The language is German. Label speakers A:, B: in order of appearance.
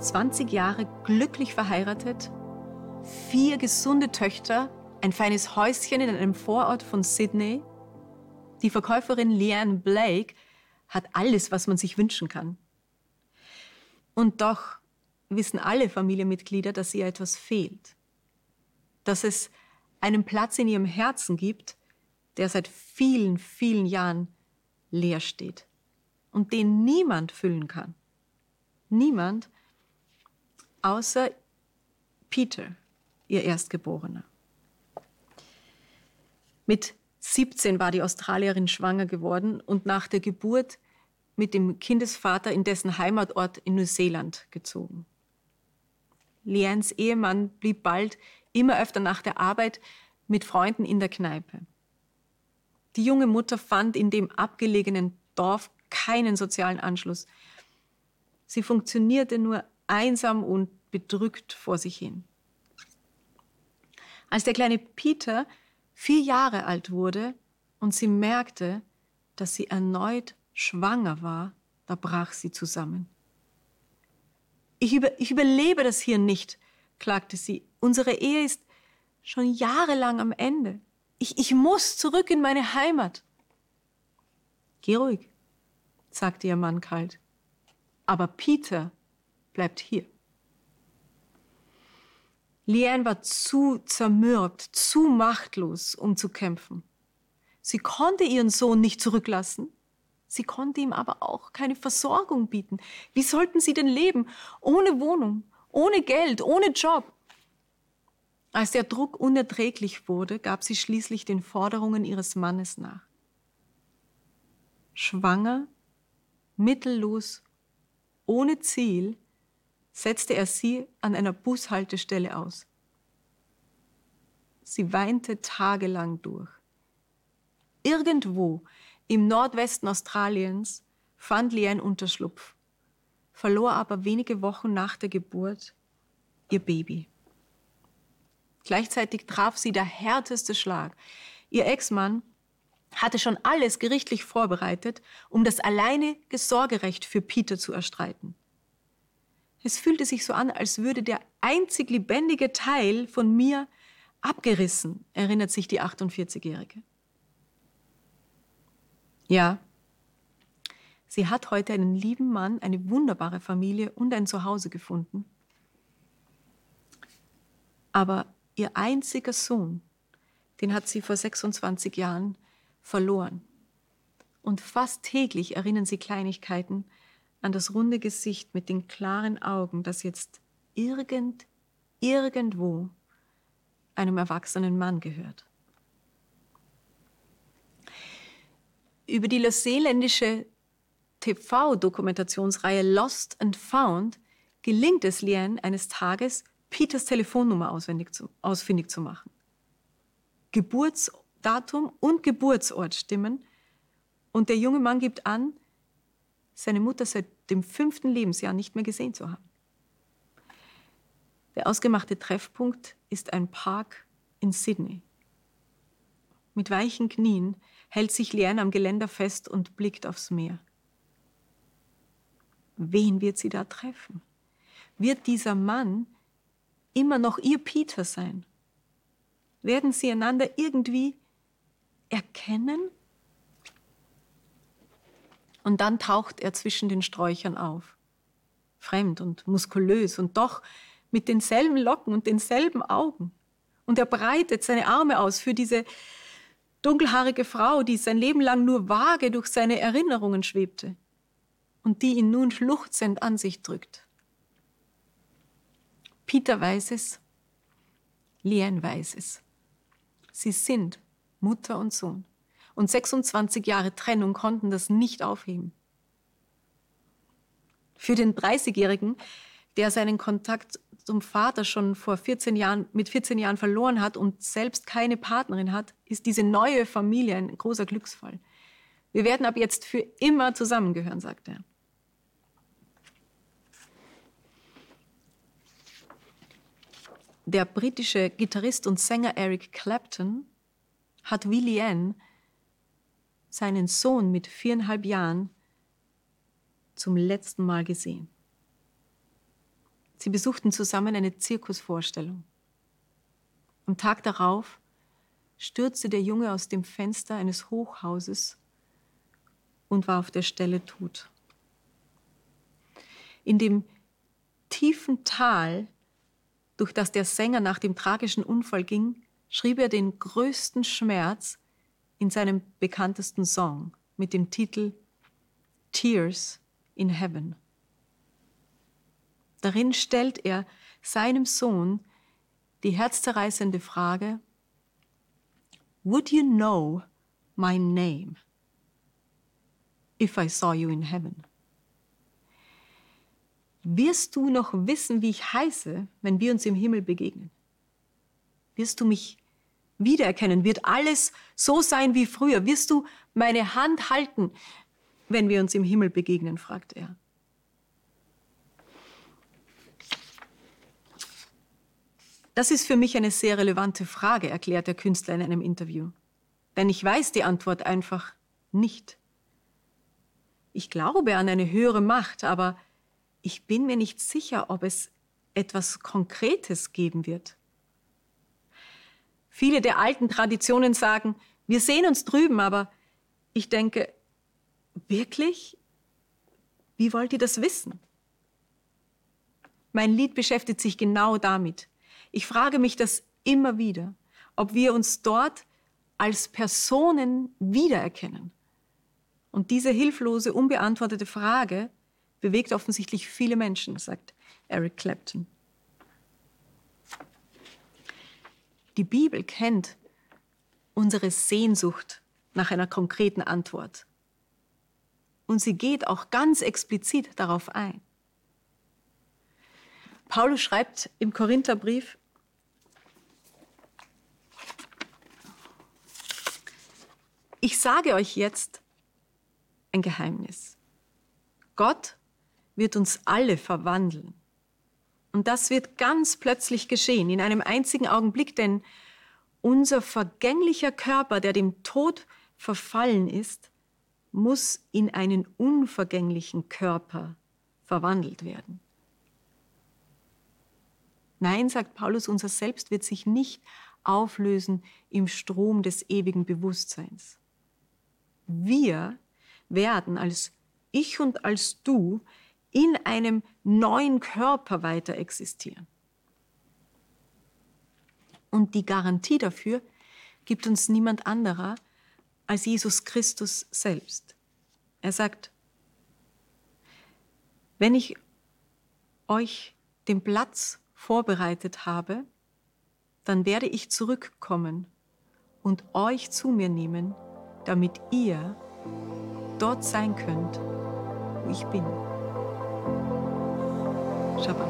A: 20 Jahre glücklich verheiratet, vier gesunde Töchter, ein feines Häuschen in einem Vorort von Sydney. Die Verkäuferin Leanne Blake hat alles, was man sich wünschen kann. Und doch wissen alle Familienmitglieder, dass ihr etwas fehlt. Dass es einen Platz in ihrem Herzen gibt, der seit vielen, vielen Jahren leer steht und den niemand füllen kann. Niemand außer Peter, ihr Erstgeborener. Mit 17 war die Australierin schwanger geworden und nach der Geburt mit dem Kindesvater in dessen Heimatort in Neuseeland gezogen. Lians Ehemann blieb bald immer öfter nach der Arbeit mit Freunden in der Kneipe. Die junge Mutter fand in dem abgelegenen Dorf keinen sozialen Anschluss. Sie funktionierte nur einsam und bedrückt vor sich hin. Als der kleine Peter vier Jahre alt wurde und sie merkte, dass sie erneut schwanger war, da brach sie zusammen. Ich, über, ich überlebe das hier nicht, klagte sie. Unsere Ehe ist schon jahrelang am Ende. Ich, ich muss zurück in meine Heimat. Geh ruhig, sagte ihr Mann kalt. Aber Peter bleibt hier. Liane war zu zermürbt, zu machtlos, um zu kämpfen. Sie konnte ihren Sohn nicht zurücklassen. Sie konnte ihm aber auch keine Versorgung bieten. Wie sollten sie denn leben? Ohne Wohnung, ohne Geld, ohne Job. Als der Druck unerträglich wurde, gab sie schließlich den Forderungen ihres Mannes nach. Schwanger, mittellos, ohne Ziel, setzte er sie an einer Bushaltestelle aus. Sie weinte tagelang durch. Irgendwo im Nordwesten Australiens fand Lee einen Unterschlupf, verlor aber wenige Wochen nach der Geburt ihr Baby. Gleichzeitig traf sie der härteste Schlag. Ihr Ex-Mann hatte schon alles gerichtlich vorbereitet, um das alleinige Sorgerecht für Peter zu erstreiten. Es fühlte sich so an, als würde der einzig lebendige Teil von mir abgerissen, erinnert sich die 48-Jährige. Ja, sie hat heute einen lieben Mann, eine wunderbare Familie und ein Zuhause gefunden. Aber ihr einziger Sohn, den hat sie vor 26 Jahren verloren. Und fast täglich erinnern sie Kleinigkeiten an das runde Gesicht mit den klaren Augen, das jetzt irgend, irgendwo einem erwachsenen Mann gehört. Über die neuseeländische TV-Dokumentationsreihe Lost and Found gelingt es Liane eines Tages, Peters Telefonnummer auswendig zu, ausfindig zu machen. Geburtsdatum und Geburtsort stimmen und der junge Mann gibt an, seine Mutter seit dem fünften Lebensjahr nicht mehr gesehen zu haben. Der ausgemachte Treffpunkt ist ein Park in Sydney. Mit weichen Knien hält sich Liane am Geländer fest und blickt aufs Meer. Wen wird sie da treffen? Wird dieser Mann immer noch ihr Peter sein? Werden sie einander irgendwie erkennen? Und dann taucht er zwischen den Sträuchern auf. Fremd und muskulös und doch mit denselben Locken und denselben Augen. Und er breitet seine Arme aus für diese dunkelhaarige Frau, die sein Leben lang nur vage durch seine Erinnerungen schwebte und die ihn nun schluchzend an sich drückt. Peter weiß es, Lian weiß es. Sie sind Mutter und Sohn und 26 Jahre Trennung konnten das nicht aufheben. Für den 30-Jährigen, der seinen Kontakt zum Vater schon vor 14 Jahren, mit 14 Jahren verloren hat und selbst keine Partnerin hat, ist diese neue Familie ein großer Glücksfall. Wir werden ab jetzt für immer zusammengehören, sagt er. Der britische Gitarrist und Sänger Eric Clapton hat wie Leanne seinen Sohn mit viereinhalb Jahren zum letzten Mal gesehen. Sie besuchten zusammen eine Zirkusvorstellung. Am Tag darauf stürzte der Junge aus dem Fenster eines Hochhauses und war auf der Stelle tot. In dem tiefen Tal, durch das der Sänger nach dem tragischen Unfall ging, schrieb er den größten Schmerz in seinem bekanntesten Song mit dem Titel Tears in Heaven. Darin stellt er seinem Sohn die herzzerreißende Frage, Would you know my name if I saw you in heaven? Wirst du noch wissen, wie ich heiße, wenn wir uns im Himmel begegnen? Wirst du mich wiedererkennen? Wird alles so sein wie früher? Wirst du meine Hand halten, wenn wir uns im Himmel begegnen? fragt er. Das ist für mich eine sehr relevante Frage, erklärt der Künstler in einem Interview. Denn ich weiß die Antwort einfach nicht. Ich glaube an eine höhere Macht, aber ich bin mir nicht sicher, ob es etwas Konkretes geben wird. Viele der alten Traditionen sagen, wir sehen uns drüben, aber ich denke, wirklich? Wie wollt ihr das wissen? Mein Lied beschäftigt sich genau damit. Ich frage mich das immer wieder, ob wir uns dort als Personen wiedererkennen. Und diese hilflose, unbeantwortete Frage bewegt offensichtlich viele Menschen, sagt Eric Clapton. Die Bibel kennt unsere Sehnsucht nach einer konkreten Antwort. Und sie geht auch ganz explizit darauf ein. Paulus schreibt im Korintherbrief, Ich sage euch jetzt ein Geheimnis. Gott wird uns alle verwandeln. Und das wird ganz plötzlich geschehen, in einem einzigen Augenblick, denn unser vergänglicher Körper, der dem Tod verfallen ist, muss in einen unvergänglichen Körper verwandelt werden. Nein, sagt Paulus, unser Selbst wird sich nicht auflösen im Strom des ewigen Bewusstseins. Wir werden als ich und als du in einem neuen Körper weiter existieren. Und die Garantie dafür gibt uns niemand anderer als Jesus Christus selbst. Er sagt, wenn ich euch den Platz vorbereitet habe, dann werde ich zurückkommen und euch zu mir nehmen, damit ihr dort sein könnt, wo ich bin. Ça va.